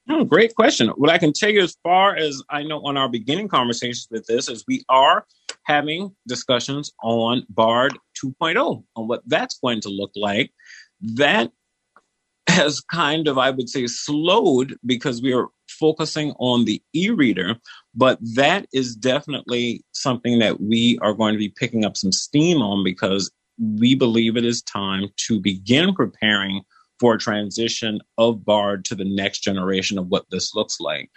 Oh, great question. What I can tell you, as far as I know, on our beginning conversations with this, is we are having discussions on Bard 2.0 on what that's going to look like. That has kind of, I would say, slowed because we are focusing on the e-reader, but that is definitely something that we are going to be picking up some steam on because we believe it is time to begin preparing for a transition of Bard to the next generation of what this looks like.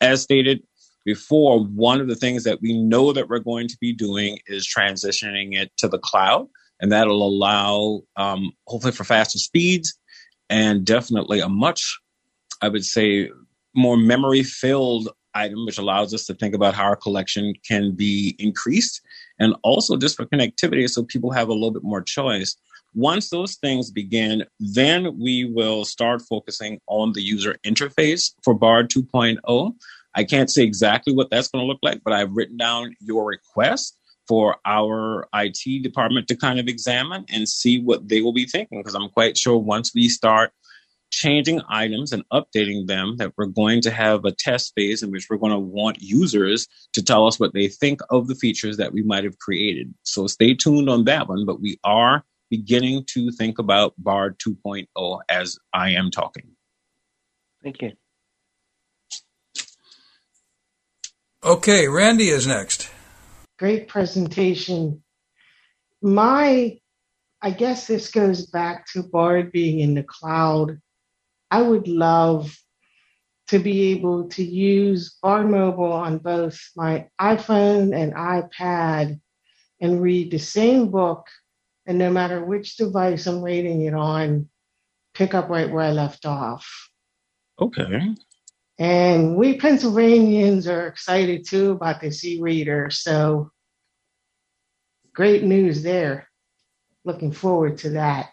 As stated before, one of the things that we know that we're going to be doing is transitioning it to the cloud, and that'll allow, um, hopefully, for faster speeds and definitely a much, I would say, more memory filled item, which allows us to think about how our collection can be increased and also just for connectivity so people have a little bit more choice. Once those things begin, then we will start focusing on the user interface for BARD 2.0. I can't say exactly what that's going to look like, but I've written down your request for our IT department to kind of examine and see what they will be thinking. Because I'm quite sure once we start changing items and updating them that we're going to have a test phase in which we're going to want users to tell us what they think of the features that we might have created. So stay tuned on that one, but we are beginning to think about BARD 2.0 as I am talking. Thank you. Okay, Randy is next. Great presentation. My, I guess this goes back to Bard being in the cloud. I would love to be able to use Bard Mobile on both my iPhone and iPad and read the same book, and no matter which device I'm reading it on, pick up right where I left off. Okay. And we Pennsylvanians are excited too about this e-reader. So great news there. Looking forward to that.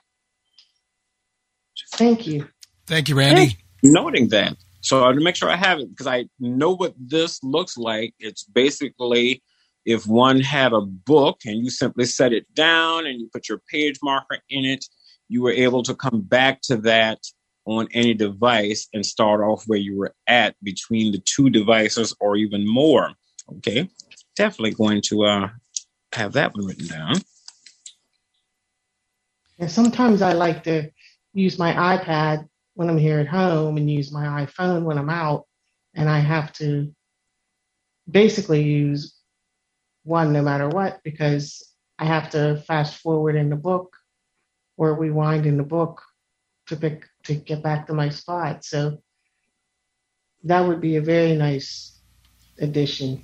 Thank you. Thank you, Randy. Noting that. So I to make sure I have it, because I know what this looks like. It's basically if one had a book and you simply set it down and you put your page marker in it, you were able to come back to that on any device and start off where you were at between the two devices or even more. Okay, definitely going to uh, have that one written down. And sometimes I like to use my iPad when I'm here at home and use my iPhone when I'm out, and I have to basically use one no matter what because I have to fast forward in the book or rewind in the book to pick to get back to my spot. So that would be a very nice addition.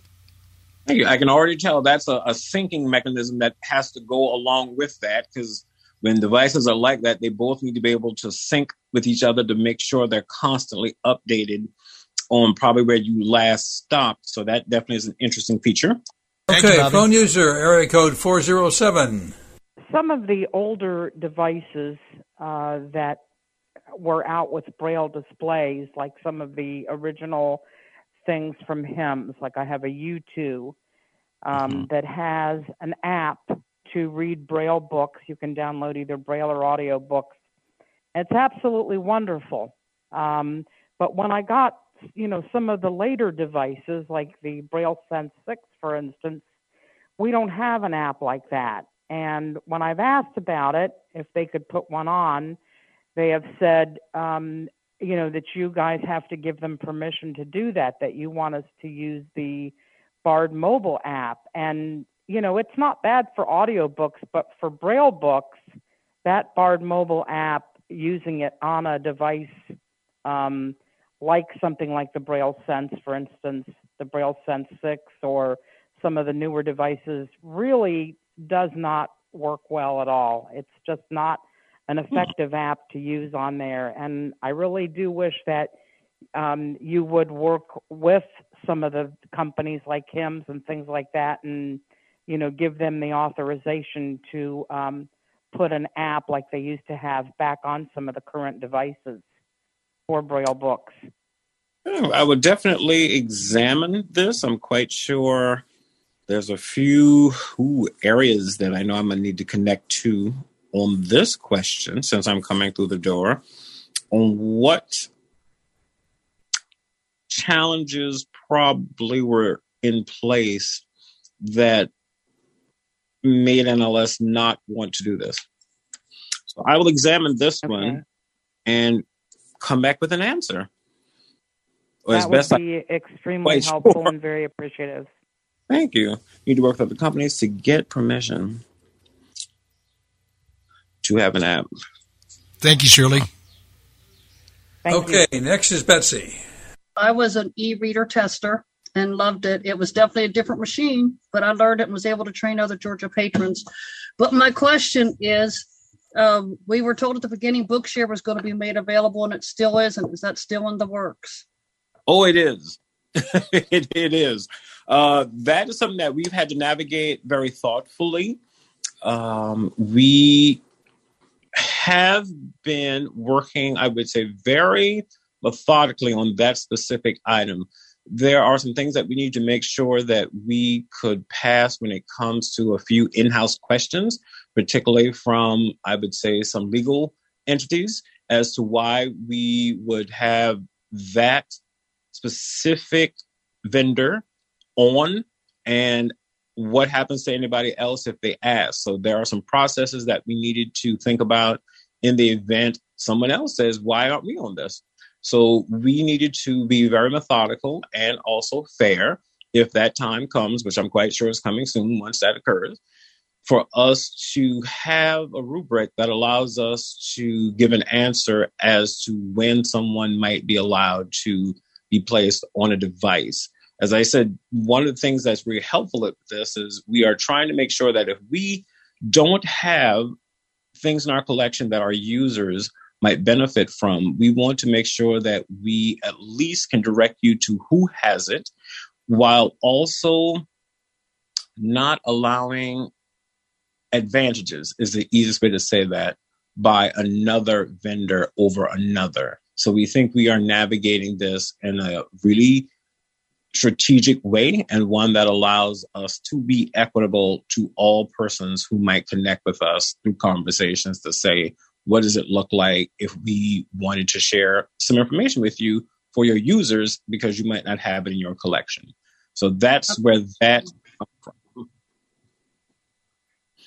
Thank you. I can already tell that's a, a syncing mechanism that has to go along with that because when devices are like that, they both need to be able to sync with each other to make sure they're constantly updated on probably where you last stopped. So that definitely is an interesting feature. Okay, you, phone user, area code 407. Some of the older devices uh, that were out with braille displays, like some of the original things from HIMS. Like I have a U2 um, mm-hmm. that has an app to read braille books. You can download either braille or audio books. It's absolutely wonderful. Um, but when I got, you know, some of the later devices, like the Braille Sense 6, for instance, we don't have an app like that. And when I've asked about it, if they could put one on, they have said, um, you know, that you guys have to give them permission to do that, that you want us to use the Bard mobile app. And, you know, it's not bad for audiobooks, but for Braille books, that Bard mobile app, using it on a device um, like something like the Braille Sense, for instance, the Braille Sense 6 or some of the newer devices, really does not work well at all. It's just not an hmm. effective app to use on there. And I really do wish that um, you would work with some of the companies like HIMS and things like that, and you know, give them the authorization to um, put an app like they used to have back on some of the current devices for Braille books. I would definitely examine this. I'm quite sure there's a few ooh, areas that I know I'm going to need to connect to on this question, since I'm coming through the door, on what challenges probably were in place that made NLS not want to do this. So I will examine this okay. one and come back with an answer. that would be I, extremely helpful sure. and very appreciative. Thank you. You need to work with other companies to get permission to have an app. Thank you, Shirley. Thank okay, you. next is Betsy. I was an e-reader tester and loved it. It was definitely a different machine, but I learned it and was able to train other Georgia patrons. But my question is, um, we were told at the beginning Bookshare was going to be made available, and it still isn't. Is that still in the works? Oh, it is. it, it is. Uh, that is something that we've had to navigate very thoughtfully. Um, we have been working, I would say, very methodically on that specific item. There are some things that we need to make sure that we could pass when it comes to a few in house questions, particularly from, I would say, some legal entities as to why we would have that specific vendor on and what happens to anybody else if they ask. So there are some processes that we needed to think about in the event someone else says, Why aren't we on this? So we needed to be very methodical and also fair if that time comes, which I'm quite sure is coming soon once that occurs, for us to have a rubric that allows us to give an answer as to when someone might be allowed to be placed on a device. As I said, one of the things that's really helpful at this is we are trying to make sure that if we don't have things in our collection that our users might benefit from, we want to make sure that we at least can direct you to who has it while also not allowing advantages is the easiest way to say that by another vendor over another. So we think we are navigating this in a really strategic way and one that allows us to be equitable to all persons who might connect with us through conversations to say, what does it look like if we wanted to share some information with you for your users because you might not have it in your collection? So that's where that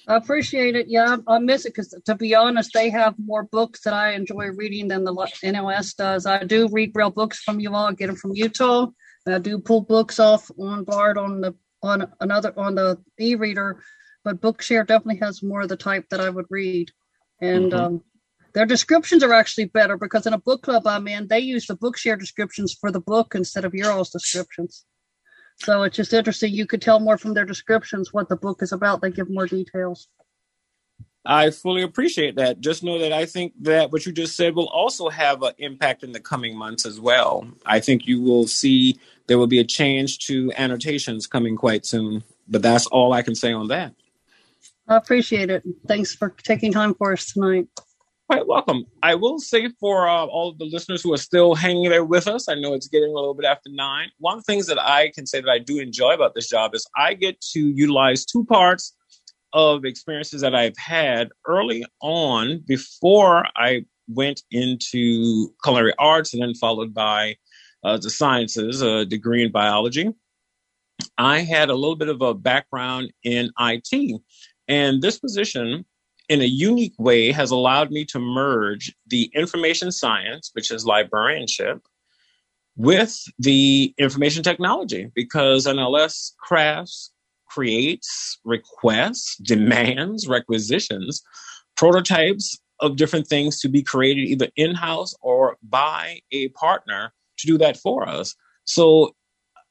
I appreciate it. Yeah, I, I miss it because, to be honest, they have more books that I enjoy reading than the NLS does. I do read real books from you all. I get them from Utah. I do pull books off on Bard on the on another on the e-reader, but Bookshare definitely has more of the type that I would read, and mm-hmm. um, their descriptions are actually better because in a book club I'm in, they use the Bookshare descriptions for the book instead of your all's descriptions. So it's just interesting. You could tell more from their descriptions what the book is about. They give more details. I fully appreciate that. Just know that I think that what you just said will also have an impact in the coming months as well. I think you will see there will be a change to annotations coming quite soon. But that's all I can say on that. I appreciate it. Thanks for taking time for us tonight quite welcome. I will say for uh, all of the listeners who are still hanging there with us, I know it's getting a little bit after nine. One of the things that I can say that I do enjoy about this job is I get to utilize two parts of experiences that I've had early on before I went into culinary arts and then followed by uh, the sciences, a degree in biology. I had a little bit of a background in IT. And this position in a unique way has allowed me to merge the information science, which is librarianship, with the information technology because NLS crafts, creates, requests, demands, requisitions, prototypes of different things to be created either in house or by a partner to do that for us. So,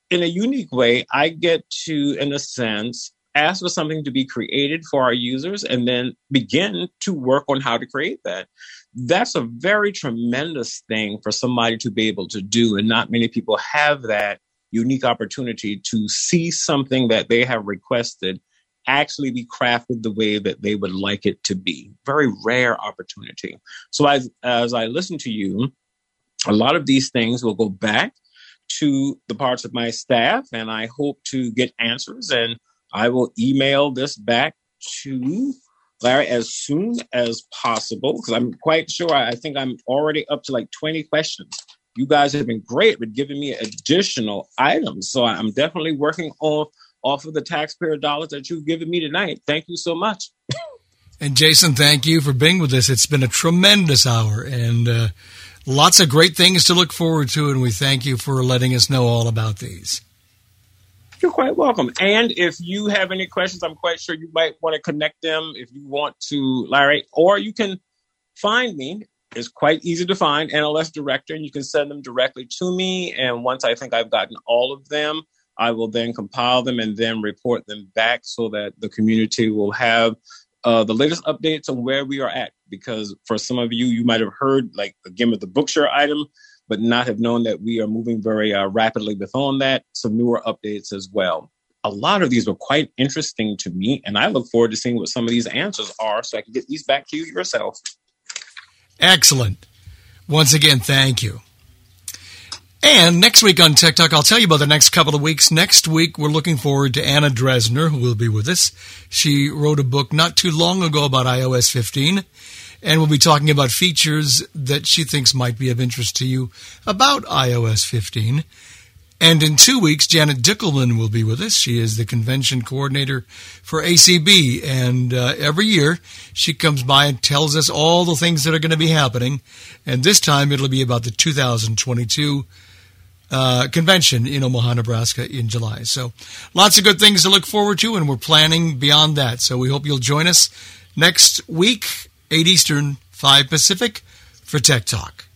in a unique way, I get to, in a sense, ask for something to be created for our users and then begin to work on how to create that. That's a very tremendous thing for somebody to be able to do. And not many people have that unique opportunity to see something that they have requested actually be crafted the way that they would like it to be. Very rare opportunity. So as, as I listen to you, a lot of these things will go back to the parts of my staff and I hope to get answers and I will email this back to Larry as soon as possible because I'm quite sure I think I'm already up to like 20 questions. You guys have been great with giving me additional items. So I'm definitely working off off of the taxpayer dollars that you've given me tonight. Thank you so much. And Jason, thank you for being with us. It's been a tremendous hour and uh, lots of great things to look forward to. And we thank you for letting us know all about these. You're quite welcome. And if you have any questions, I'm quite sure you might want to connect them if you want to, Larry, or you can find me. It's quite easy to find NLS Director, and you can send them directly to me. And once I think I've gotten all of them, I will then compile them and then report them back so that the community will have uh, the latest updates on where we are at. Because for some of you, you might have heard, like again with the Bookshare item, but not have known that we are moving very uh, rapidly with on that. Some newer updates as well. A lot of these were quite interesting to me, and I look forward to seeing what some of these answers are so I can get these back to you yourself. Excellent. Once again, thank you. And next week on Tech Talk, I'll tell you about the next couple of weeks. Next week, we're looking forward to Anna Dresner, who will be with us. She wrote a book not too long ago about iOS 15, and we'll be talking about features that she thinks might be of interest to you about iOS 15. And in two weeks, Janet Dickelman will be with us. She is the convention coordinator for ACB. And uh, every year, she comes by and tells us all the things that are going to be happening. And this time, it'll be about the 2022 uh, convention in Omaha, Nebraska in July. So lots of good things to look forward to, and we're planning beyond that. So we hope you'll join us next week, 8 Eastern, 5 Pacific, for Tech Talk.